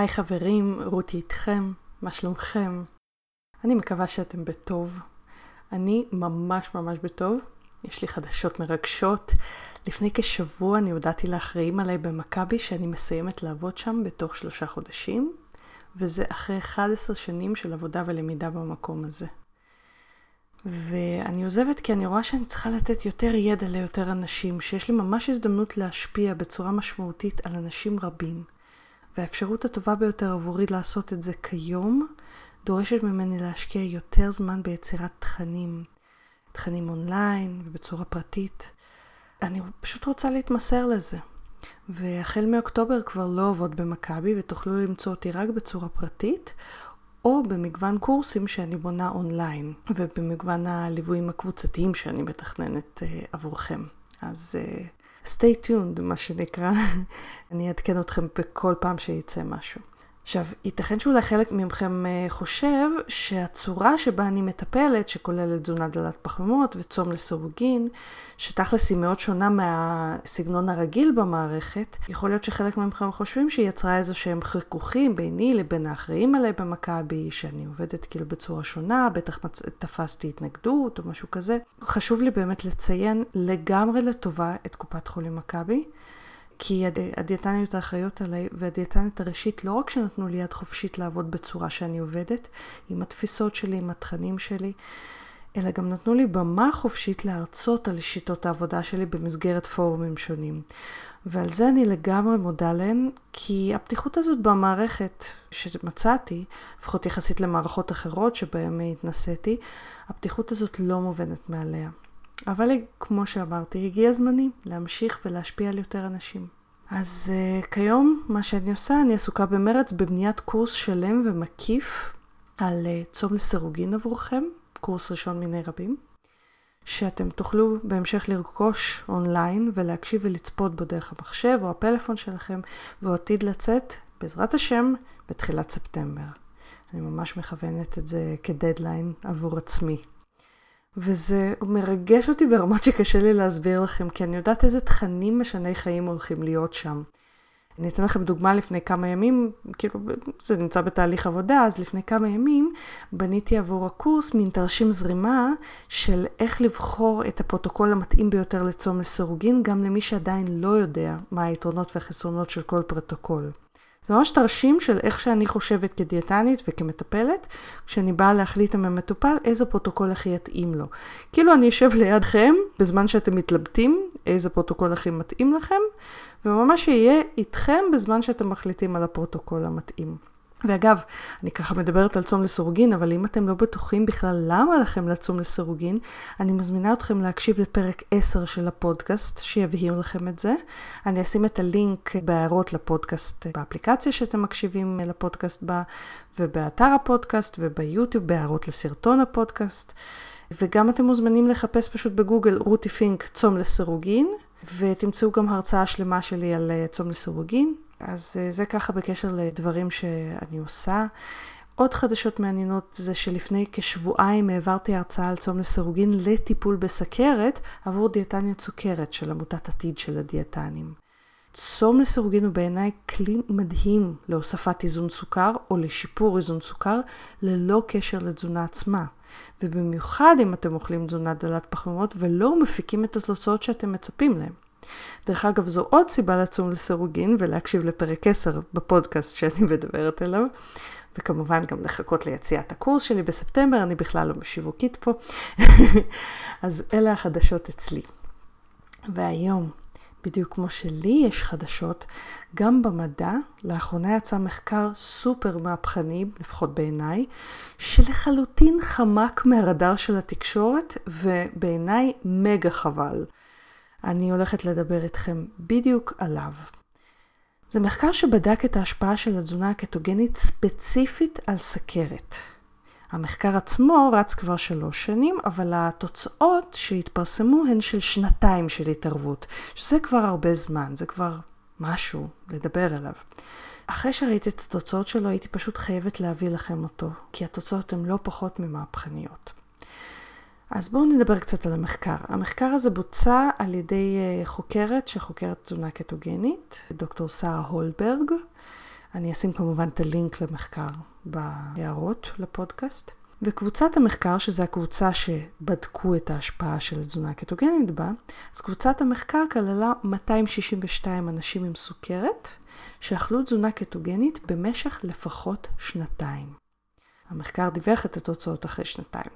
היי חברים, רותי איתכם, מה שלומכם? אני מקווה שאתם בטוב. אני ממש ממש בטוב. יש לי חדשות מרגשות. לפני כשבוע אני הודעתי לאחראים עליי במכבי שאני מסיימת לעבוד שם בתוך שלושה חודשים, וזה אחרי 11 שנים של עבודה ולמידה במקום הזה. ואני עוזבת כי אני רואה שאני צריכה לתת יותר ידע ליותר אנשים, שיש לי ממש הזדמנות להשפיע בצורה משמעותית על אנשים רבים. והאפשרות הטובה ביותר עבורי לעשות את זה כיום, דורשת ממני להשקיע יותר זמן ביצירת תכנים, תכנים אונליין ובצורה פרטית. אני פשוט רוצה להתמסר לזה. והחל מאוקטובר כבר לא עובד במכבי ותוכלו למצוא אותי רק בצורה פרטית, או במגוון קורסים שאני בונה אונליין, ובמגוון הליוויים הקבוצתיים שאני מתכננת uh, עבורכם. אז uh, stay tuned, מה שנקרא. אני אעדכן אתכם בכל פעם שיצא משהו. עכשיו, ייתכן שאולי חלק מכם אה, חושב שהצורה שבה אני מטפלת, שכוללת תזונה דלת פחמימות וצום לסירוגין, שתכלס היא מאוד שונה מהסגנון הרגיל במערכת, יכול להיות שחלק מכם חושבים שהיא יצרה איזה שהם חיכוכים ביני לבין האחראים עליי במכבי, שאני עובדת כאילו בצורה שונה, בטח מצ... תפסתי התנגדות או משהו כזה. חשוב לי באמת לציין לגמרי לטובה את קופת חולים מכבי. כי הדיאטניות האחראיות עליי והדיאטנית הראשית לא רק שנתנו לי יד חופשית לעבוד בצורה שאני עובדת, עם התפיסות שלי, עם התכנים שלי, אלא גם נתנו לי במה חופשית להרצות על שיטות העבודה שלי במסגרת פורומים שונים. ועל זה אני לגמרי מודה להן, כי הפתיחות הזאת במערכת שמצאתי, לפחות יחסית למערכות אחרות שבהן התנסיתי, הפתיחות הזאת לא מובנת מעליה. אבל כמו שאמרתי, הגיע זמני להמשיך ולהשפיע על יותר אנשים. אז uh, כיום, מה שאני עושה, אני עסוקה במרץ בבניית קורס שלם ומקיף על uh, צום לסירוגין עבורכם, קורס ראשון מיני רבים, שאתם תוכלו בהמשך לרכוש אונליין ולהקשיב ולצפות בו דרך המחשב או הפלאפון שלכם, והוא עתיד לצאת, בעזרת השם, בתחילת ספטמבר. אני ממש מכוונת את זה כדדליין עבור עצמי. וזה מרגש אותי ברמות שקשה לי להסביר לכם, כי אני יודעת איזה תכנים משני חיים הולכים להיות שם. אני אתן לכם דוגמה לפני כמה ימים, כאילו זה נמצא בתהליך עבודה, אז לפני כמה ימים בניתי עבור הקורס מין תרשים זרימה של איך לבחור את הפרוטוקול המתאים ביותר לצום לסירוגין, גם למי שעדיין לא יודע מה היתרונות והחסרונות של כל פרוטוקול. זה ממש תרשים של איך שאני חושבת כדיאטנית וכמטפלת, כשאני באה להחליט עם המטופל איזה פרוטוקול הכי יתאים לו. כאילו אני אשב לידכם בזמן שאתם מתלבטים איזה פרוטוקול הכי מתאים לכם, וממש אהיה איתכם בזמן שאתם מחליטים על הפרוטוקול המתאים. ואגב, אני ככה מדברת על צום לסירוגין, אבל אם אתם לא בטוחים בכלל למה לכם לצום לסירוגין, אני מזמינה אתכם להקשיב לפרק 10 של הפודקאסט, שיבהיר לכם את זה. אני אשים את הלינק בהערות לפודקאסט באפליקציה שאתם מקשיבים לפודקאסט בה, ובאתר הפודקאסט, וביוטיוב בהערות לסרטון הפודקאסט. וגם אתם מוזמנים לחפש פשוט בגוגל רותי פינק צום לסירוגין, ותמצאו גם הרצאה שלמה שלי על אה, צום לסירוגין. אז אה, זה ככה בקשר לדברים שאני עושה. עוד חדשות מעניינות זה שלפני כשבועיים העברתי הרצאה על צום לסירוגין לטיפול בסכרת עבור דיאטניה סוכרת של עמותת עתיד של הדיאטנים. צום לסירוגין הוא בעיניי כלי מדהים להוספת איזון סוכר או לשיפור איזון סוכר ללא קשר לתזונה עצמה. ובמיוחד אם אתם אוכלים תזונה דלת פחמימות ולא מפיקים את התוצאות שאתם מצפים להם. דרך אגב, זו עוד סיבה לצום לסירוגין ולהקשיב לפרק 10 בפודקאסט שאני מדברת אליו. וכמובן גם לחכות ליציאת הקורס שלי בספטמבר, אני בכלל לא משיווקית פה. אז אלה החדשות אצלי. והיום, בדיוק כמו שלי יש חדשות, גם במדע, לאחרונה יצא מחקר סופר מהפכני, לפחות בעיניי, שלחלוטין חמק מהרדאר של התקשורת, ובעיניי מגה חבל. אני הולכת לדבר איתכם בדיוק עליו. זה מחקר שבדק את ההשפעה של התזונה הקטוגנית ספציפית על סכרת. המחקר עצמו רץ כבר שלוש שנים, אבל התוצאות שהתפרסמו הן של שנתיים של התערבות, שזה כבר הרבה זמן, זה כבר משהו לדבר עליו. אחרי שראיתי את התוצאות שלו, הייתי פשוט חייבת להביא לכם אותו, כי התוצאות הן לא פחות ממהפכניות. אז בואו נדבר קצת על המחקר. המחקר הזה בוצע על ידי אה, חוקרת שחוקרת תזונה קטוגנית, דוקטור שרה הולברג. אני אשים כמובן את הלינק למחקר בהערות לפודקאסט. וקבוצת המחקר, שזו הקבוצה שבדקו את ההשפעה של התזונה הקטוגנית בה, אז קבוצת המחקר כללה 262 אנשים עם סוכרת, שאכלו תזונה קטוגנית במשך לפחות שנתיים. המחקר דיווח את התוצאות אחרי שנתיים.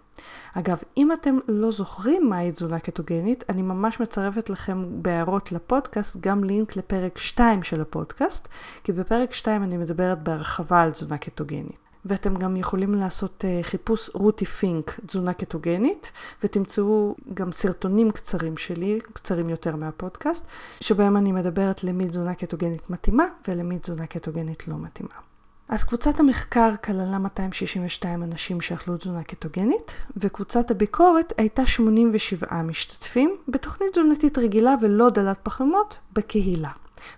אגב, אם אתם לא זוכרים מהי תזונה קטוגנית, אני ממש מצרפת לכם בהערות לפודקאסט גם לינק לפרק 2 של הפודקאסט, כי בפרק 2 אני מדברת בהרחבה על תזונה קטוגנית. ואתם גם יכולים לעשות uh, חיפוש רותי פינק, תזונה קטוגנית, ותמצאו גם סרטונים קצרים שלי, קצרים יותר מהפודקאסט, שבהם אני מדברת למי תזונה קטוגנית מתאימה ולמי תזונה קטוגנית לא מתאימה. אז קבוצת המחקר כללה 262 אנשים שאכלו תזונה קטוגנית, וקבוצת הביקורת הייתה 87 משתתפים בתוכנית תזונתית רגילה ולא דלת פחמות בקהילה.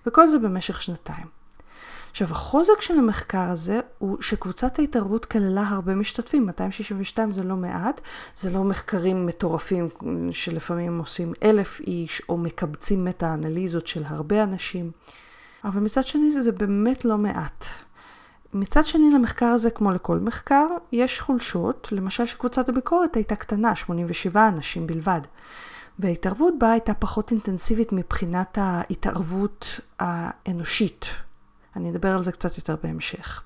וכל זה במשך שנתיים. עכשיו, החוזק של המחקר הזה הוא שקבוצת ההתערבות כללה הרבה משתתפים, 262 זה לא מעט, זה לא מחקרים מטורפים שלפעמים עושים אלף איש, או מקבצים מטה-אנליזות של הרבה אנשים, אבל מצד שני זה, זה באמת לא מעט. מצד שני למחקר הזה, כמו לכל מחקר, יש חולשות, למשל שקבוצת הביקורת הייתה קטנה, 87 אנשים בלבד. וההתערבות בה הייתה פחות אינטנסיבית מבחינת ההתערבות האנושית. אני אדבר על זה קצת יותר בהמשך.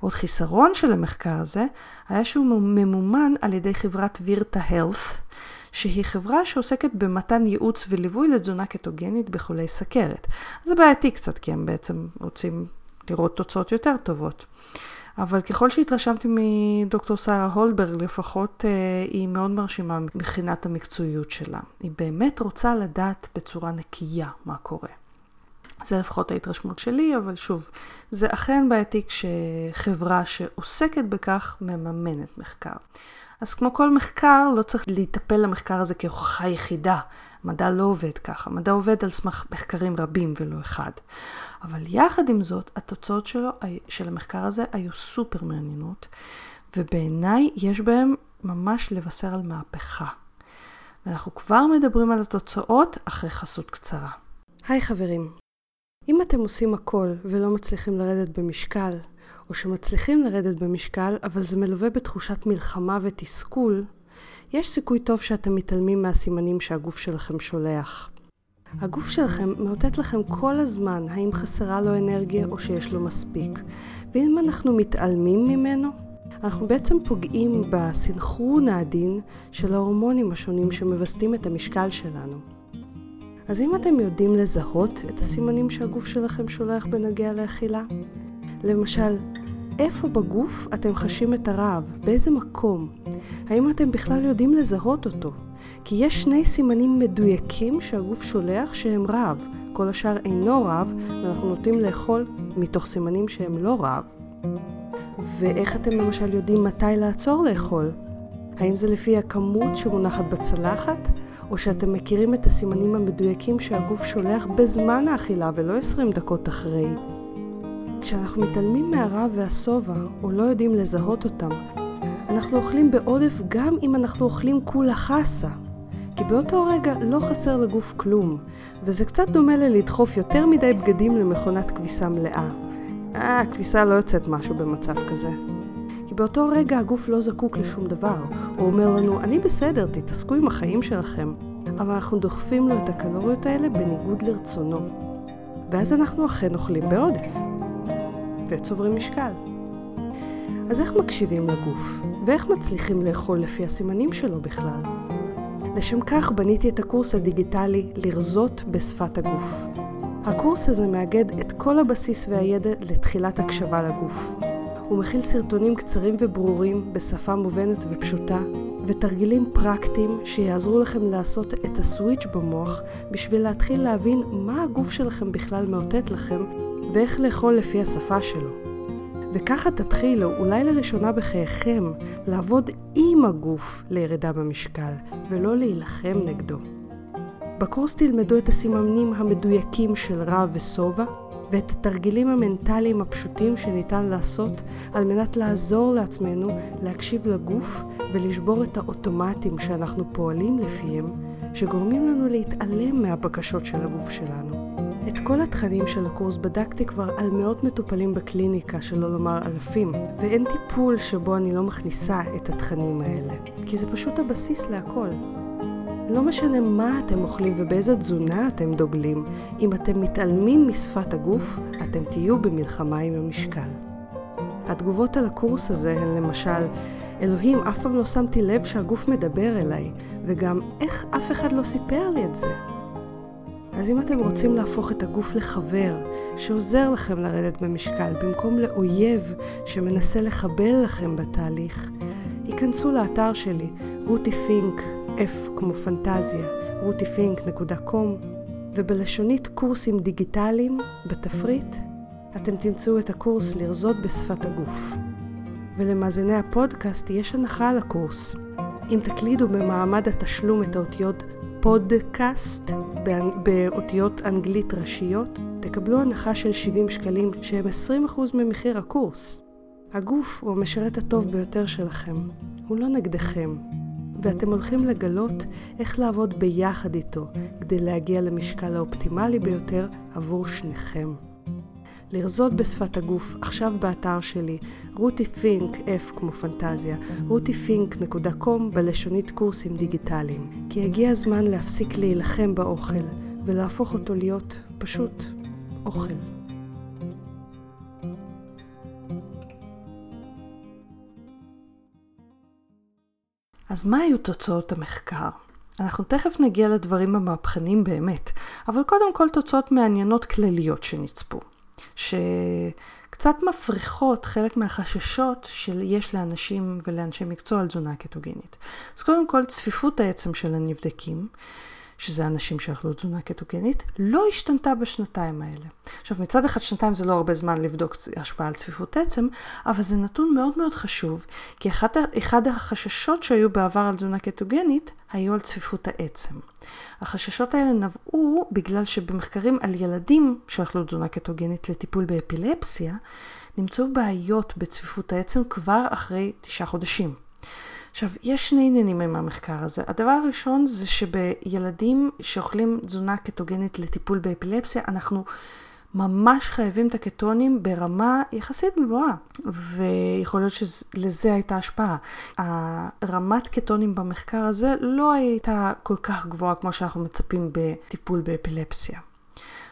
עוד חיסרון של המחקר הזה היה שהוא ממומן על ידי חברת וירטה הלף, שהיא חברה שעוסקת במתן ייעוץ וליווי לתזונה קטוגנית בחולי סכרת. זה בעייתי קצת, כי הם בעצם רוצים לראות תוצאות יותר טובות. אבל ככל שהתרשמתי מדוקטור שרה הולברג, לפחות אה, היא מאוד מרשימה מבחינת המקצועיות שלה. היא באמת רוצה לדעת בצורה נקייה מה קורה. זה לפחות ההתרשמות שלי, אבל שוב, זה אכן בעייתי כשחברה שעוסקת בכך מממנת מחקר. אז כמו כל מחקר, לא צריך להיטפל למחקר הזה כהוכחה יחידה. מדע לא עובד ככה, מדע עובד על סמך מחקרים רבים ולא אחד. אבל יחד עם זאת, התוצאות שלו, של המחקר הזה היו סופר מעניינות, ובעיניי יש בהם ממש לבשר על מהפכה. ואנחנו כבר מדברים על התוצאות אחרי חסות קצרה. היי חברים, אם אתם עושים הכל ולא מצליחים לרדת במשקל, או שמצליחים לרדת במשקל, אבל זה מלווה בתחושת מלחמה ותסכול, יש סיכוי טוב שאתם מתעלמים מהסימנים שהגוף שלכם שולח. הגוף שלכם מאותת לכם כל הזמן האם חסרה לו אנרגיה או שיש לו מספיק. ואם אנחנו מתעלמים ממנו, אנחנו בעצם פוגעים בסנכרון העדין של ההורמונים השונים שמווסתים את המשקל שלנו. אז אם אתם יודעים לזהות את הסימנים שהגוף שלכם שולח בנוגע לאכילה, למשל, איפה בגוף אתם חשים את הרעב? באיזה מקום? האם אתם בכלל יודעים לזהות אותו? כי יש שני סימנים מדויקים שהגוף שולח שהם רעב. כל השאר אינו רעב, ואנחנו נוטים לאכול מתוך סימנים שהם לא רעב. ואיך אתם למשל יודעים מתי לעצור לאכול? האם זה לפי הכמות שמונחת בצלחת, או שאתם מכירים את הסימנים המדויקים שהגוף שולח בזמן האכילה ולא 20 דקות אחרי? כשאנחנו מתעלמים מהרעב והשובע, או לא יודעים לזהות אותם, אנחנו אוכלים בעודף גם אם אנחנו אוכלים כולה חסה. כי באותו רגע לא חסר לגוף כלום, וזה קצת דומה ללדחוף יותר מדי בגדים למכונת כביסה מלאה. אה, הכביסה לא יוצאת משהו במצב כזה. כי באותו רגע הגוף לא זקוק לשום דבר. הוא אומר לנו, אני בסדר, תתעסקו עם החיים שלכם. אבל אנחנו דוחפים לו את הקלוריות האלה בניגוד לרצונו. ואז אנחנו אכן אוכלים בעודף. וצוברים משקל. אז איך מקשיבים לגוף? ואיך מצליחים לאכול לפי הסימנים שלו בכלל? לשם כך בניתי את הקורס הדיגיטלי לרזות בשפת הגוף. הקורס הזה מאגד את כל הבסיס והידע לתחילת הקשבה לגוף. הוא מכיל סרטונים קצרים וברורים בשפה מובנת ופשוטה, ותרגילים פרקטיים שיעזרו לכם לעשות את הסוויץ' במוח בשביל להתחיל להבין מה הגוף שלכם בכלל מאותת לכם ואיך לאכול לפי השפה שלו. וככה תתחילו, אולי לראשונה בחייכם, לעבוד עם הגוף לירידה במשקל, ולא להילחם נגדו. בקורס תלמדו את הסימנים המדויקים של רע ושובע, ואת התרגילים המנטליים הפשוטים שניתן לעשות על מנת לעזור לעצמנו להקשיב לגוף ולשבור את האוטומטים שאנחנו פועלים לפיהם, שגורמים לנו להתעלם מהבקשות של הגוף שלנו. את כל התכנים של הקורס בדקתי כבר על מאות מטופלים בקליניקה, שלא לומר אלפים, ואין טיפול שבו אני לא מכניסה את התכנים האלה, כי זה פשוט הבסיס להכל. לא משנה מה אתם אוכלים ובאיזה תזונה אתם דוגלים, אם אתם מתעלמים משפת הגוף, אתם תהיו במלחמה עם המשקל. התגובות על הקורס הזה הן למשל, אלוהים, אף פעם לא שמתי לב שהגוף מדבר אליי, וגם איך אף אחד לא סיפר לי את זה. אז אם אתם רוצים להפוך את הגוף לחבר שעוזר לכם לרדת במשקל במקום לאויב שמנסה לחבל לכם בתהליך, היכנסו לאתר שלי, רותי פינק, F כמו פנטזיה, rutifink.com, ובלשונית קורסים דיגיטליים, בתפריט, אתם תמצאו את הקורס לרזות בשפת הגוף. ולמאזיני הפודקאסט יש הנחה על הקורס. אם תקלידו במעמד התשלום את האותיות פודקאסט באותיות אנגלית ראשיות, תקבלו הנחה של 70 שקלים שהם 20% ממחיר הקורס. הגוף הוא המשרת הטוב ביותר שלכם, הוא לא נגדכם, ואתם הולכים לגלות איך לעבוד ביחד איתו כדי להגיע למשקל האופטימלי ביותר עבור שניכם. לרזות בשפת הגוף, עכשיו באתר שלי, רותי פינק, F כמו פנטזיה, rutifink.com בלשונית קורסים דיגיטליים. כי הגיע הזמן להפסיק להילחם באוכל, ולהפוך אותו להיות פשוט אוכל. אז מה היו תוצאות המחקר? אנחנו תכף נגיע לדברים המהפכניים באמת, אבל קודם כל תוצאות מעניינות כלליות שנצפו, שקצת מפריחות חלק מהחששות שיש לאנשים ולאנשי מקצוע על תזונה קטוגנית. אז קודם כל צפיפות העצם של הנבדקים, שזה אנשים שאכלו תזונה קטוגנית, לא השתנתה בשנתיים האלה. עכשיו, מצד אחד שנתיים זה לא הרבה זמן לבדוק השפעה על צפיפות עצם, אבל זה נתון מאוד מאוד חשוב, כי אחד, אחד החששות שהיו בעבר על תזונה קטוגנית, היו על צפיפות העצם. החששות האלה נבעו בגלל שבמחקרים על ילדים שאכלו תזונה קטוגנית לטיפול באפילפסיה, נמצאו בעיות בצפיפות העצם כבר אחרי תשעה חודשים. עכשיו, יש שני עניינים עם המחקר הזה. הדבר הראשון זה שבילדים שאוכלים תזונה קטוגנית לטיפול באפילפסיה, אנחנו ממש חייבים את הקטונים ברמה יחסית גבוהה, ויכול להיות שלזה הייתה השפעה. הרמת קטונים במחקר הזה לא הייתה כל כך גבוהה כמו שאנחנו מצפים בטיפול באפילפסיה.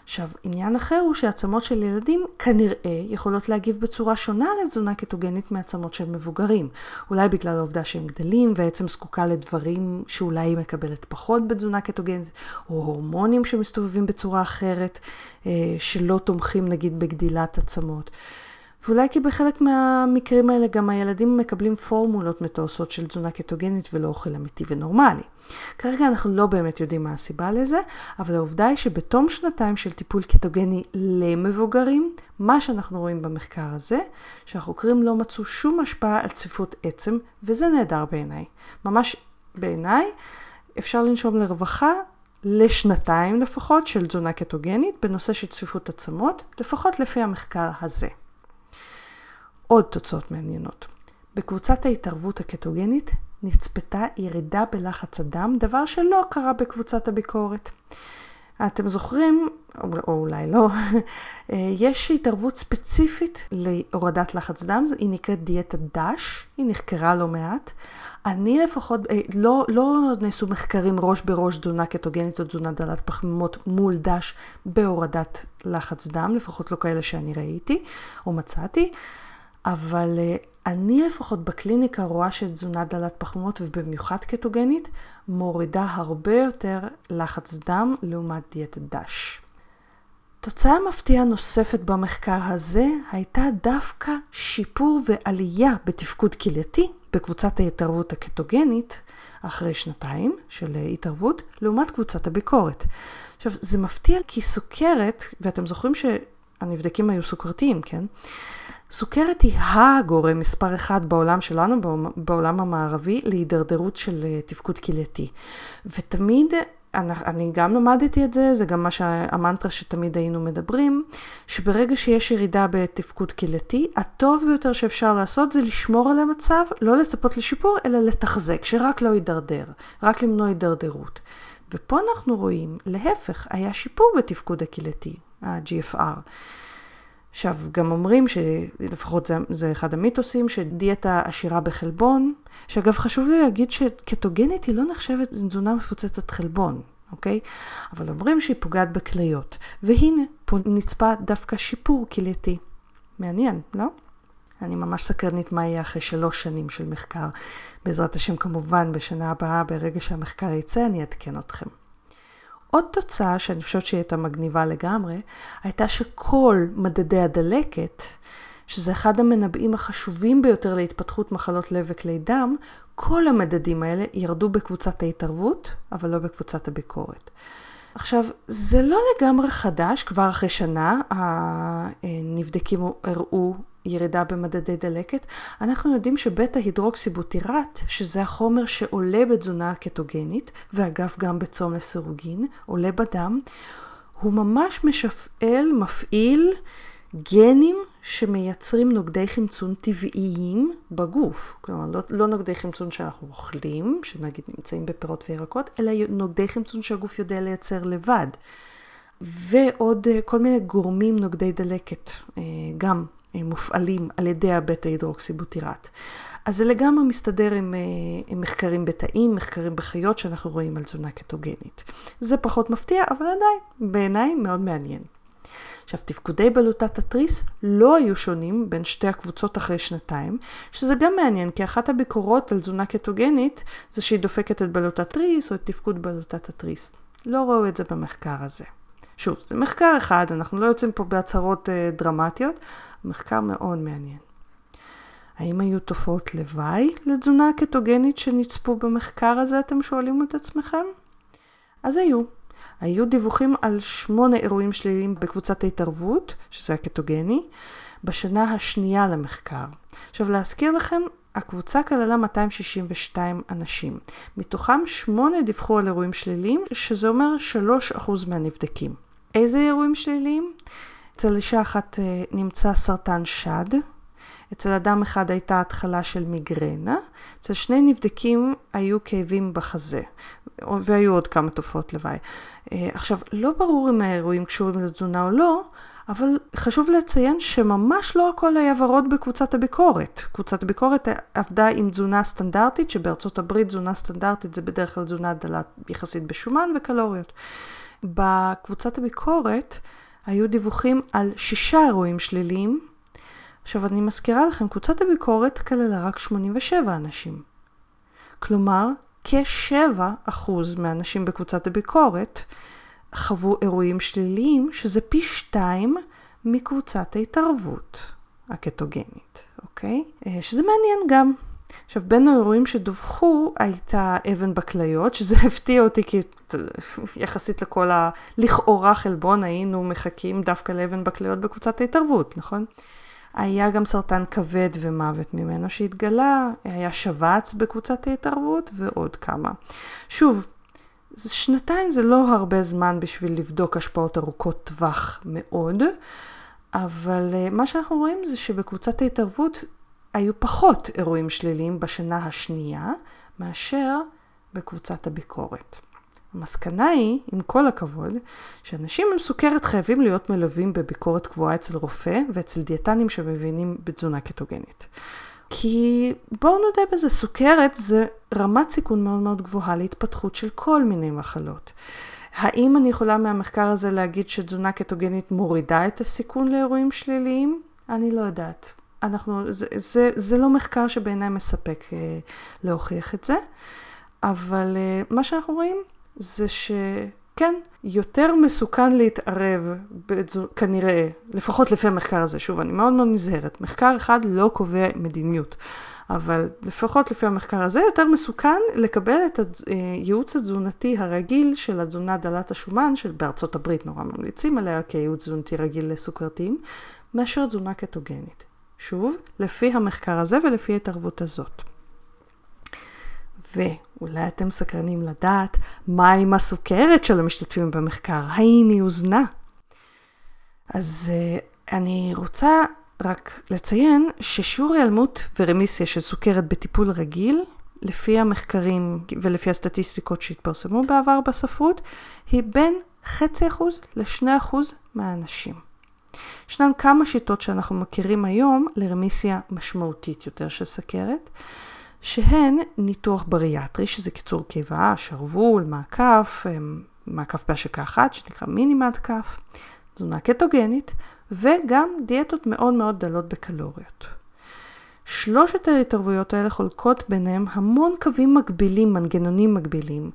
עכשיו, עניין אחר הוא שעצמות של ילדים כנראה יכולות להגיב בצורה שונה לתזונה קטוגנית מעצמות של מבוגרים. אולי בגלל העובדה שהם גדלים ועצם זקוקה לדברים שאולי היא מקבלת פחות בתזונה קטוגנית, או הורמונים שמסתובבים בצורה אחרת, אה, שלא תומכים נגיד בגדילת עצמות. ואולי כי בחלק מהמקרים האלה גם הילדים מקבלים פורמולות מתועשות של תזונה קטוגנית ולא אוכל אמיתי ונורמלי. כרגע אנחנו לא באמת יודעים מה הסיבה לזה, אבל העובדה היא שבתום שנתיים של טיפול קטוגני למבוגרים, מה שאנחנו רואים במחקר הזה, שהחוקרים לא מצאו שום השפעה על צפיפות עצם, וזה נהדר בעיניי. ממש בעיניי אפשר לנשום לרווחה לשנתיים לפחות של תזונה קטוגנית בנושא של צפיפות עצמות, לפחות לפי המחקר הזה. עוד תוצאות מעניינות. בקבוצת ההתערבות הקטוגנית נצפתה ירידה בלחץ הדם, דבר שלא קרה בקבוצת הביקורת. אתם זוכרים, או אולי לא, יש התערבות ספציפית להורדת לחץ דם, היא נקראת דיאטה דש, היא נחקרה לא מעט. אני לפחות, אה, לא, לא נעשו מחקרים ראש בראש תזונה קטוגנית או תזונה דלת פחמימות מול דש בהורדת לחץ דם, לפחות לא כאלה שאני ראיתי או מצאתי. אבל אה, אני לפחות בקליניקה רואה שתזונה דלת פחמות ובמיוחד קטוגנית מורידה הרבה יותר לחץ דם לעומת דיאטת דש. תוצאה מפתיעה נוספת במחקר הזה הייתה דווקא שיפור ועלייה בתפקוד כלייתי בקבוצת ההתערבות הקטוגנית, אחרי שנתיים של התערבות, לעומת קבוצת הביקורת. עכשיו, זה מפתיע כי סוכרת, ואתם זוכרים שהנבדקים היו סוכרתיים, כן? סוכרת היא הגורם מספר אחד בעולם שלנו, בעולם המערבי, להידרדרות של אה, תפקוד כלייתי. ותמיד, אני גם למדתי את זה, זה גם מה שהמנטרה שתמיד היינו מדברים, שברגע שיש ירידה בתפקוד כלייתי, הטוב ביותר שאפשר לעשות זה לשמור על המצב, לא לצפות לשיפור, אלא לתחזק, שרק לא יידרדר, רק למנוע הידרדרות. ופה אנחנו רואים, להפך, היה שיפור בתפקוד הכלייתי, ה-GFR. עכשיו, גם אומרים שלפחות זה, זה אחד המיתוסים, שדיאטה עשירה בחלבון, שאגב חשוב לי להגיד שקטוגנית היא לא נחשבת תזונה מפוצצת חלבון, אוקיי? אבל אומרים שהיא פוגעת בכליות. והנה, פה נצפה דווקא שיפור כלייתי. מעניין, לא? אני ממש סקרנית מה יהיה אחרי שלוש שנים של מחקר. בעזרת השם כמובן בשנה הבאה, ברגע שהמחקר יצא, אני אעדכן אתכם. עוד תוצאה שאני חושבת שהיא הייתה מגניבה לגמרי, הייתה שכל מדדי הדלקת, שזה אחד המנבאים החשובים ביותר להתפתחות מחלות לב וכלי דם, כל המדדים האלה ירדו בקבוצת ההתערבות, אבל לא בקבוצת הביקורת. עכשיו, זה לא לגמרי חדש, כבר אחרי שנה הנבדקים הראו ירידה במדדי דלקת. אנחנו יודעים שבטא הידרוקסיבוטירט, שזה החומר שעולה בתזונה הקטוגנית, ואגב גם בצום לסירוגין, עולה בדם, הוא ממש משפעל, מפעיל גנים שמייצרים נוגדי חמצון טבעיים בגוף. כלומר, לא, לא נוגדי חמצון שאנחנו אוכלים, שנגיד נמצאים בפירות וירקות, אלא נוגדי חמצון שהגוף יודע לייצר לבד. ועוד אה, כל מיני גורמים נוגדי דלקת, אה, גם מופעלים על ידי הבטא הידרוקסיבוטירט. אז זה לגמרי מסתדר עם, עם מחקרים בתאים, מחקרים בחיות שאנחנו רואים על תזונה קטוגנית. זה פחות מפתיע, אבל עדיין, בעיניי מאוד מעניין. עכשיו, תפקודי בלוטת התריס לא היו שונים בין שתי הקבוצות אחרי שנתיים, שזה גם מעניין, כי אחת הביקורות על תזונה קטוגנית זה שהיא דופקת את בלוטת התריס או את תפקוד בלוטת התריס. לא ראו את זה במחקר הזה. שוב, זה מחקר אחד, אנחנו לא יוצאים פה בהצהרות אה, דרמטיות, מחקר מאוד מעניין. האם היו תופעות לוואי לתזונה קטוגנית שנצפו במחקר הזה, אתם שואלים את עצמכם? אז היו. היו דיווחים על שמונה אירועים שליליים בקבוצת ההתערבות, שזה הקטוגני, בשנה השנייה למחקר. עכשיו להזכיר לכם, הקבוצה כללה 262 אנשים. מתוכם שמונה דיווחו על אירועים שליליים, שזה אומר 3% מהנבדקים. איזה אירועים שליליים? אצל אישה אחת אה, נמצא סרטן שד, אצל אדם אחד הייתה התחלה של מיגרנה, אצל שני נבדקים היו כאבים בחזה, והיו עוד כמה תופעות לוואי. אה, עכשיו, לא ברור אם האירועים קשורים לתזונה או לא, אבל חשוב לציין שממש לא הכל היה ורוד בקבוצת הביקורת. קבוצת הביקורת עבדה עם תזונה סטנדרטית, שבארצות הברית תזונה סטנדרטית זה בדרך כלל תזונה דלת יחסית בשומן וקלוריות. בקבוצת הביקורת היו דיווחים על שישה אירועים שליליים. עכשיו אני מזכירה לכם, קבוצת הביקורת כללה רק 87 אנשים. כלומר, כ-7% מהאנשים בקבוצת הביקורת חוו אירועים שליליים, שזה פי שתיים מקבוצת ההתערבות הקטוגנית, אוקיי? אה, שזה מעניין גם. עכשיו, בין האירועים שדווחו הייתה אבן בכליות, שזה הפתיע אותי כי יחסית לכל הלכאורה חלבון היינו מחכים דווקא לאבן בכליות בקבוצת ההתערבות, נכון? היה גם סרטן כבד ומוות ממנו שהתגלה, היה שבץ בקבוצת ההתערבות ועוד כמה. שוב, שנתיים זה לא הרבה זמן בשביל לבדוק השפעות ארוכות טווח מאוד, אבל אה, מה שאנחנו רואים זה שבקבוצת ההתערבות היו פחות אירועים שליליים בשנה השנייה מאשר בקבוצת הביקורת. המסקנה היא, עם כל הכבוד, שאנשים עם סוכרת חייבים להיות מלווים בביקורת קבועה אצל רופא ואצל דיאטנים שמבינים בתזונה קטוגנית. כי בואו נודה בזה, סוכרת זה רמת סיכון מאוד מאוד גבוהה להתפתחות של כל מיני מחלות. האם אני יכולה מהמחקר הזה להגיד שתזונה קטוגנית מורידה את הסיכון לאירועים שליליים? אני לא יודעת. אנחנו, זה, זה, זה לא מחקר שבעיניי מספק אה, להוכיח את זה, אבל אה, מה שאנחנו רואים זה כן, יותר מסוכן להתערב, בזו, כנראה, לפחות לפי המחקר הזה. שוב, אני מאוד מאוד נזהרת. מחקר אחד לא קובע מדיניות, אבל לפחות לפי המחקר הזה, יותר מסוכן לקבל את הייעוץ התזונתי הרגיל של התזונה דלת השומן, שבארצות הברית נורא ממליצים עליה כייעוץ תזונתי רגיל לסוכרתיים, מאשר תזונה קטוגנית. שוב, לפי המחקר הזה ולפי ההתערבות הזאת. ואולי אתם סקרנים לדעת מה עם הסוכרת של המשתתפים במחקר, האם היא הוזנה? אז uh, אני רוצה רק לציין ששיעור היעלמות ורמיסיה של סוכרת בטיפול רגיל, לפי המחקרים ולפי הסטטיסטיקות שהתפרסמו בעבר בספרות, היא בין חצי אחוז לשני אחוז מהאנשים. ישנן כמה שיטות שאנחנו מכירים היום לרמיסיה משמעותית יותר של סכרת. שהן ניתוח בריאטרי, שזה קיצור קיבה, שרוול, מעקף, מעקף בהשקה אחת, שנקרא מינימד כף, תזונה קטוגנית, וגם דיאטות מאוד מאוד דלות בקלוריות. שלושת ההתערבויות האלה חולקות ביניהם המון קווים מקבילים, מנגנונים מקבילים,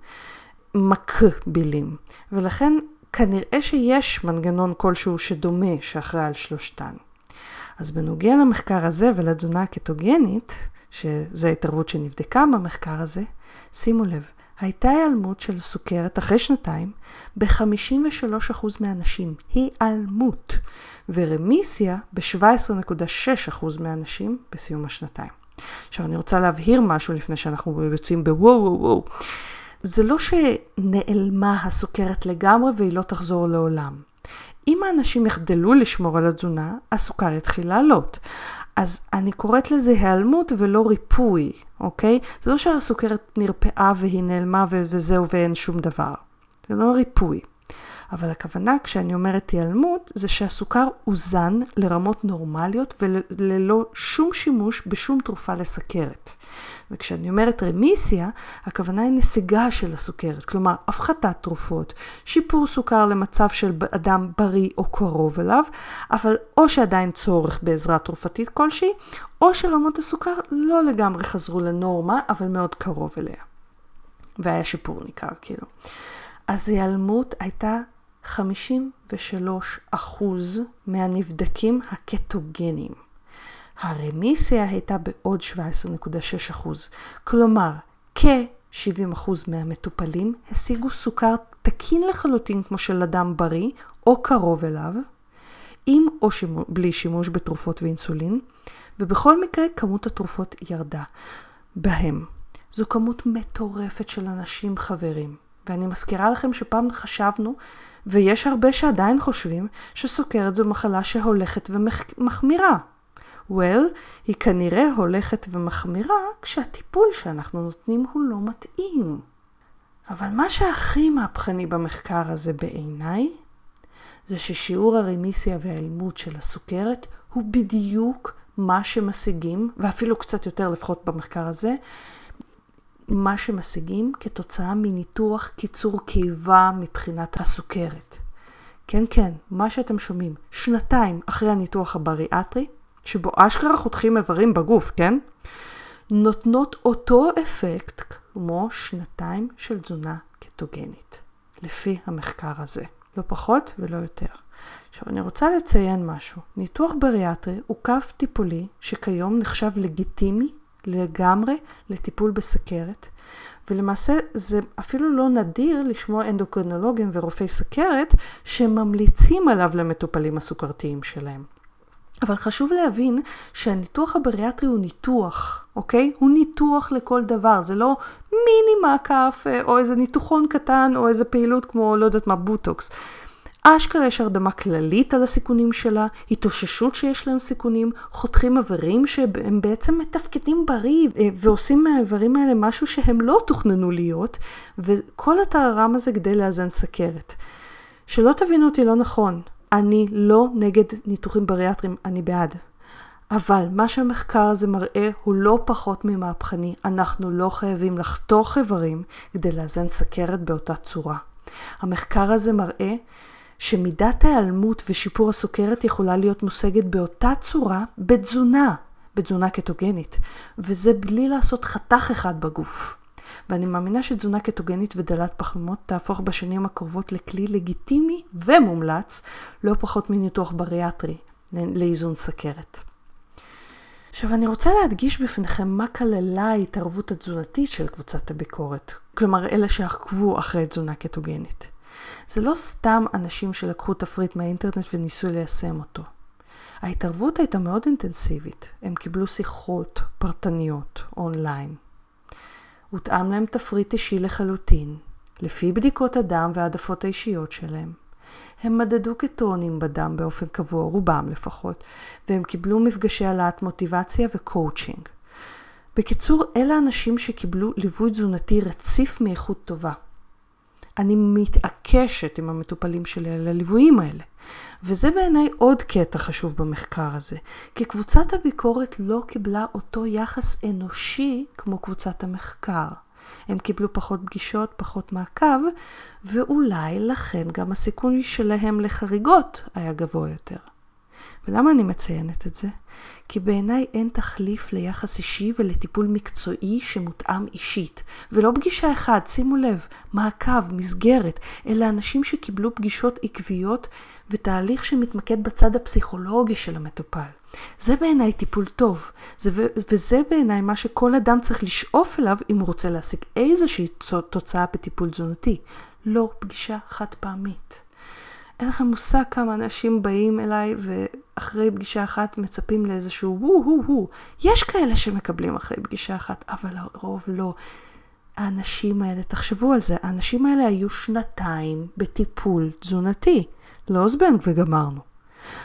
מקבילים, ולכן כנראה שיש מנגנון כלשהו שדומה שאחראי על שלושתן. אז בנוגע למחקר הזה ולתזונה הקטוגנית, שזו ההתערבות שנבדקה במחקר הזה, שימו לב, הייתה היעלמות של סוכרת אחרי שנתיים ב-53% מהאנשים, היעלמות, ורמיסיה ב-17.6% מהאנשים בסיום השנתיים. עכשיו אני רוצה להבהיר משהו לפני שאנחנו יוצאים בוואו וואו וואו. זה לא שנעלמה הסוכרת לגמרי והיא לא תחזור לעולם. אם האנשים יחדלו לשמור על התזונה, הסוכר יתחיל לעלות. אז אני קוראת לזה היעלמות ולא ריפוי, אוקיי? זה לא שהסוכרת נרפאה והיא נעלמה וזהו ואין שום דבר. זה לא ריפוי. אבל הכוונה כשאני אומרת היעלמות, זה שהסוכר הוזן לרמות נורמליות וללא שום שימוש בשום תרופה לסכרת. וכשאני אומרת רמיסיה, הכוונה היא נסיגה של הסוכרת, כלומר הפחתת תרופות, שיפור סוכר למצב של אדם בריא או קרוב אליו, אבל או שעדיין צורך בעזרה תרופתית כלשהי, או שרמות הסוכר לא לגמרי חזרו לנורמה, אבל מאוד קרוב אליה. והיה שיפור ניכר כאילו. אז היעלמות הייתה 53 מהנבדקים הקטוגנים. הרמיסיה הייתה בעוד 17.6 כלומר, כ-70 מהמטופלים השיגו סוכר תקין לחלוטין כמו של אדם בריא או קרוב אליו, עם או שימו, בלי שימוש בתרופות ואינסולין, ובכל מקרה כמות התרופות ירדה בהם. זו כמות מטורפת של אנשים חברים, ואני מזכירה לכם שפעם חשבנו, ויש הרבה שעדיין חושבים, שסוכרת זו מחלה שהולכת ומחמירה. Well, היא כנראה הולכת ומחמירה כשהטיפול שאנחנו נותנים הוא לא מתאים. אבל מה שהכי מהפכני במחקר הזה בעיניי, זה ששיעור הרמיסיה והאלימות של הסוכרת הוא בדיוק מה שמשיגים, ואפילו קצת יותר לפחות במחקר הזה, מה שמשיגים כתוצאה מניתוח קיצור קיבה מבחינת הסוכרת. כן, כן, מה שאתם שומעים, שנתיים אחרי הניתוח הבריאטרי, שבו אשכרה חותכים איברים בגוף, כן? נותנות אותו אפקט כמו שנתיים של תזונה קטוגנית, לפי המחקר הזה. לא פחות ולא יותר. עכשיו אני רוצה לציין משהו. ניתוח בריאטרי הוא קו טיפולי שכיום נחשב לגיטימי לגמרי לטיפול בסכרת, ולמעשה זה אפילו לא נדיר לשמוע אנדוקרינולוגים ורופאי סכרת שממליצים עליו למטופלים הסוכרתיים שלהם. אבל חשוב להבין שהניתוח הבריאטרי הוא ניתוח, אוקיי? הוא ניתוח לכל דבר, זה לא מיני מעקף אה, או איזה ניתוחון קטן או איזה פעילות כמו לא יודעת מה בוטוקס. אשכרה יש הרדמה כללית על הסיכונים שלה, התאוששות שיש להם סיכונים, חותכים איברים שהם בעצם מתפקדים בריא אה, ועושים מהאיברים האלה משהו שהם לא תוכננו להיות, וכל הטהרם הזה כדי לאזן סכרת. שלא תבינו אותי לא נכון, אני לא נגד ניתוחים בריאטריים, אני בעד. אבל מה שהמחקר הזה מראה הוא לא פחות ממהפכני. אנחנו לא חייבים לחתוך איברים כדי לאזן סכרת באותה צורה. המחקר הזה מראה שמידת ההיעלמות ושיפור הסוכרת יכולה להיות מושגת באותה צורה בתזונה, בתזונה קטוגנית, וזה בלי לעשות חתך אחד בגוף. ואני מאמינה שתזונה קטוגנית ודלת פחמימות תהפוך בשנים הקרובות לכלי לגיטימי ומומלץ, לא פחות מניתוח בריאטרי לאיזון סכרת. עכשיו אני רוצה להדגיש בפניכם מה כללה ההתערבות התזונתית של קבוצת הביקורת, כלומר אלה שעקבו אחרי תזונה קטוגנית. זה לא סתם אנשים שלקחו תפריט מהאינטרנט וניסו ליישם אותו. ההתערבות הייתה מאוד אינטנסיבית. הם קיבלו שיחות פרטניות אונליין. הותאם להם תפריט אישי לחלוטין, לפי בדיקות הדם והעדפות האישיות שלהם. הם מדדו קטונים בדם באופן קבוע, רובם לפחות, והם קיבלו מפגשי העלאת מוטיבציה וקואוצ'ינג. בקיצור, אלה אנשים שקיבלו ליווי תזונתי רציף מאיכות טובה. אני מתעקשת עם המטופלים שלי על הליוויים האלה. וזה בעיניי עוד קטע חשוב במחקר הזה, כי קבוצת הביקורת לא קיבלה אותו יחס אנושי כמו קבוצת המחקר. הם קיבלו פחות פגישות, פחות מעקב, ואולי לכן גם הסיכוי שלהם לחריגות היה גבוה יותר. ולמה אני מציינת את זה? כי בעיניי אין תחליף ליחס אישי ולטיפול מקצועי שמותאם אישית. ולא פגישה אחת, שימו לב, מעקב, מסגרת, אלא אנשים שקיבלו פגישות עקביות ותהליך שמתמקד בצד הפסיכולוגי של המטופל. זה בעיניי טיפול טוב, זה, וזה בעיניי מה שכל אדם צריך לשאוף אליו אם הוא רוצה להשיג איזושהי תוצאה בטיפול תזונתי, לא פגישה חד פעמית. אין לכם מושג כמה אנשים באים אליי ואחרי פגישה אחת מצפים לאיזשהו וו-הו-הו. יש כאלה שמקבלים אחרי פגישה אחת, אבל הרוב לא. האנשים האלה, תחשבו על זה, האנשים האלה היו שנתיים בטיפול תזונתי. לא זבנג וגמרנו.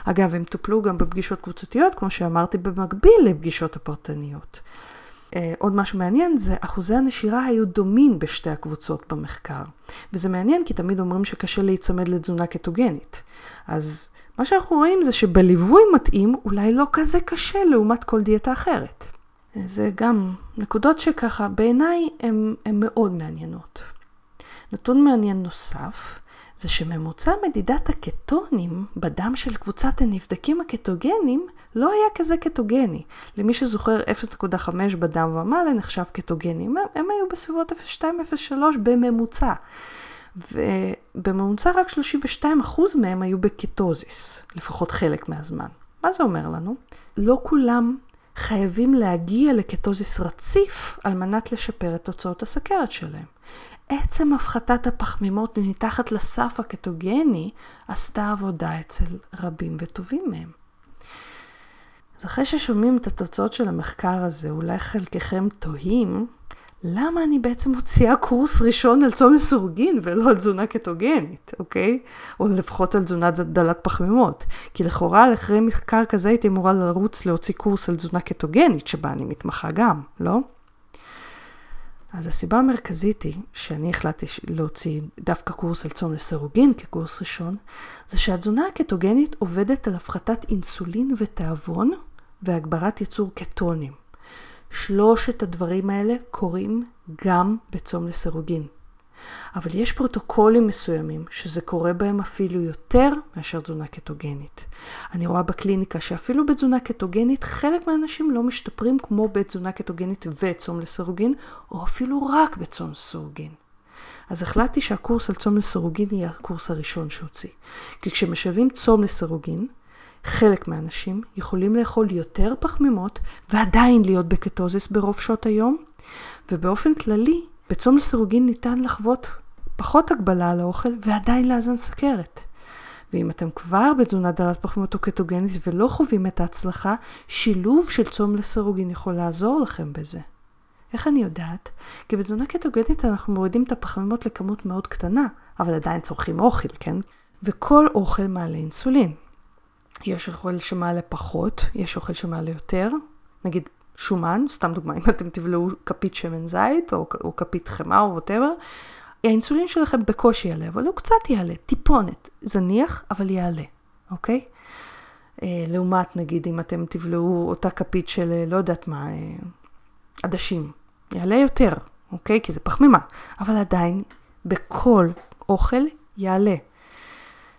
אגב, הם טופלו גם בפגישות קבוצתיות, כמו שאמרתי, במקביל לפגישות הפרטניות. אה, עוד משהו מעניין זה אחוזי הנשירה היו דומים בשתי הקבוצות במחקר. וזה מעניין כי תמיד אומרים שקשה להיצמד לתזונה קטוגנית. אז מה שאנחנו רואים זה שבליווי מתאים אולי לא כזה קשה לעומת כל דיאטה אחרת. זה גם נקודות שככה בעיניי הן מאוד מעניינות. נתון מעניין נוסף זה שממוצע מדידת הקטונים בדם של קבוצת הנבדקים הקטוגנים לא היה כזה קטוגני. למי שזוכר 0.5 בדם ומעלה נחשב קטוגני. הם, הם היו בסביבות 0.2-0.3 בממוצע. ובממוצע רק 32% מהם היו בקטוזיס, לפחות חלק מהזמן. מה זה אומר לנו? לא כולם חייבים להגיע לקטוזיס רציף על מנת לשפר את תוצאות הסכרת שלהם. עצם הפחתת הפחמימות מתחת לסף הקטוגני עשתה עבודה אצל רבים וטובים מהם. אז אחרי ששומעים את התוצאות של המחקר הזה, אולי חלקכם תוהים, למה אני בעצם מוציאה קורס ראשון על צום לסורגין ולא על תזונה קטוגנית, אוקיי? או לפחות על תזונה דלת פחמימות. כי לכאורה, אחרי מחקר כזה הייתי אמורה לרוץ להוציא קורס על תזונה קטוגנית, שבה אני מתמחה גם, לא? אז הסיבה המרכזית היא שאני החלטתי להוציא דווקא קורס על צום לסירוגין כקורס ראשון, זה שהתזונה הקטוגנית עובדת על הפחתת אינסולין ותיאבון והגברת ייצור קטונים. שלושת הדברים האלה קורים גם בצום לסירוגין. אבל יש פרוטוקולים מסוימים שזה קורה בהם אפילו יותר מאשר תזונה קטוגנית. אני רואה בקליניקה שאפילו בתזונה קטוגנית חלק מהאנשים לא משתפרים כמו בתזונה קטוגנית וצום לסירוגין, או אפילו רק בצום לסירוגין. אז החלטתי שהקורס על צום לסירוגין יהיה הקורס הראשון שהוציא. כי כשמשלבים צום לסירוגין, חלק מהאנשים יכולים לאכול יותר פחמימות ועדיין להיות בקטוזיס ברוב שעות היום, ובאופן כללי בצום לסירוגין ניתן לחוות פחות הגבלה על האוכל ועדיין לאזן סכרת. ואם אתם כבר בתזונה דלת פחמימות או קטוגנית ולא חווים את ההצלחה, שילוב של צום לסירוגין יכול לעזור לכם בזה. איך אני יודעת? כי בתזונה קטוגנית אנחנו מורידים את הפחמימות לכמות מאוד קטנה, אבל עדיין צורכים אוכל, כן? וכל אוכל מעלה אינסולין. יש אוכל שמעלה פחות, יש אוכל שמעלה יותר. נגיד שומן, סתם דוגמא, אם אתם תבלעו כפית שמן זית או, או כפית חמאה או ווטאבר, האינסולין שלכם בקושי יעלה, אבל הוא קצת יעלה, טיפונת, זניח, אבל יעלה, אוקיי? אה, לעומת נגיד אם אתם תבלעו אותה כפית של אה, לא יודעת מה, אה, עדשים, יעלה יותר, אוקיי? כי זה פחמימה, אבל עדיין בכל אוכל יעלה.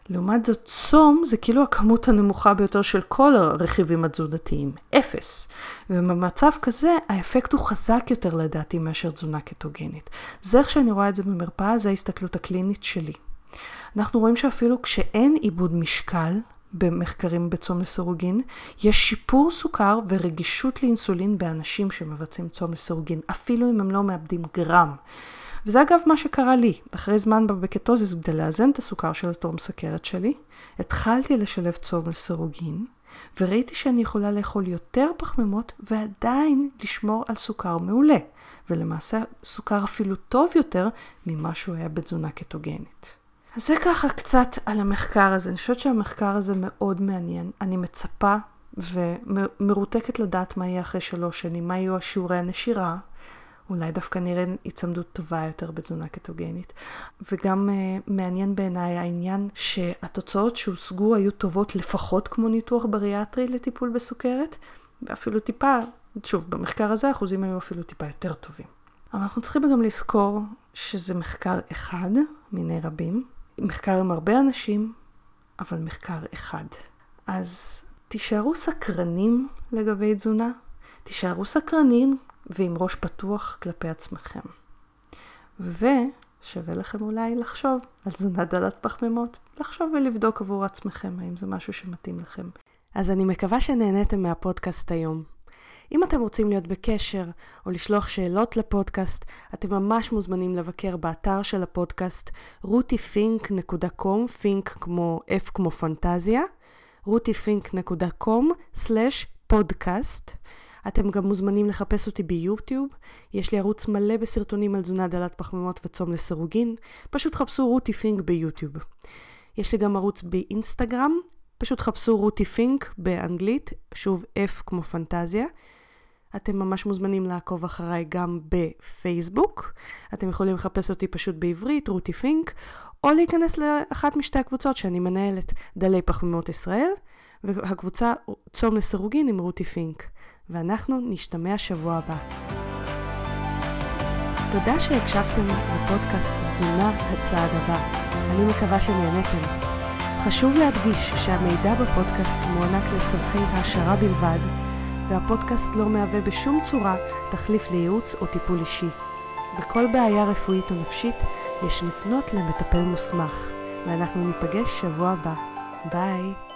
לעומת זאת, צום זה כאילו הכמות הנמוכה ביותר של כל הרכיבים התזונתיים, אפס. ובמצב כזה, האפקט הוא חזק יותר לדעתי מאשר תזונה קטוגנית. זה איך שאני רואה את זה במרפאה, זה ההסתכלות הקלינית שלי. אנחנו רואים שאפילו כשאין עיבוד משקל, במחקרים בצום לסירוגין, יש שיפור סוכר ורגישות לאינסולין באנשים שמבצעים צום לסירוגין, אפילו אם הם לא מאבדים גרם. וזה אגב מה שקרה לי. אחרי זמן בבקטוזיס, כדי לאזן את הסוכר של התום סכרת שלי, התחלתי לשלב צום לסירוגין, וראיתי שאני יכולה לאכול יותר פחמימות ועדיין לשמור על סוכר מעולה. ולמעשה סוכר אפילו טוב יותר ממה שהוא היה בתזונה קטוגנית. אז זה ככה קצת על המחקר הזה. אני חושבת שהמחקר הזה מאוד מעניין. אני מצפה ומרותקת לדעת מה יהיה אחרי שלוש שנים, מה יהיו השיעורי הנשירה. אולי דווקא נראה הצמדות טובה יותר בתזונה קטוגנית. וגם uh, מעניין בעיניי העניין שהתוצאות שהושגו היו טובות לפחות כמו ניתוח בריאטרי לטיפול בסוכרת, ואפילו טיפה, שוב, במחקר הזה האחוזים היו אפילו טיפה יותר טובים. אבל אנחנו צריכים גם לזכור שזה מחקר אחד מיני רבים, מחקר עם הרבה אנשים, אבל מחקר אחד. אז תישארו סקרנים לגבי תזונה, תישארו סקרנים ועם ראש פתוח כלפי עצמכם. ושווה לכם אולי לחשוב על תזונה דלת פחמימות, לחשוב ולבדוק עבור עצמכם האם זה משהו שמתאים לכם. אז אני מקווה שנהניתם מהפודקאסט היום. אם אתם רוצים להיות בקשר או לשלוח שאלות לפודקאסט, אתם ממש מוזמנים לבקר באתר של הפודקאסט rutifink.com, פינק כמו F כמו פנטזיה, rutifink.com/פודקאסט. אתם גם מוזמנים לחפש אותי ביוטיוב, יש לי ערוץ מלא בסרטונים על תזונה דלת פחמימות וצום לסירוגין, פשוט חפשו רותי פינק ביוטיוב. יש לי גם ערוץ באינסטגרם, פשוט חפשו רותי פינק באנגלית, שוב F כמו פנטזיה. אתם ממש מוזמנים לעקוב אחריי גם בפייסבוק. אתם יכולים לחפש אותי פשוט בעברית, רותי פינק, או להיכנס לאחת משתי הקבוצות שאני מנהלת, דלי פחמימות ישראל, והקבוצה צום לסירוגין עם רותי פינק. ואנחנו נשתמע שבוע הבא. תודה שהקשבתם לפודקאסט תזונה הצעד הבא. אני מקווה שנהניתם. חשוב להדגיש שהמידע בפודקאסט מוענק לצורכי העשרה בלבד, והפודקאסט לא מהווה בשום צורה תחליף לייעוץ או טיפול אישי. בכל בעיה רפואית או נפשית יש לפנות למטפל מוסמך, ואנחנו ניפגש שבוע הבא. ביי.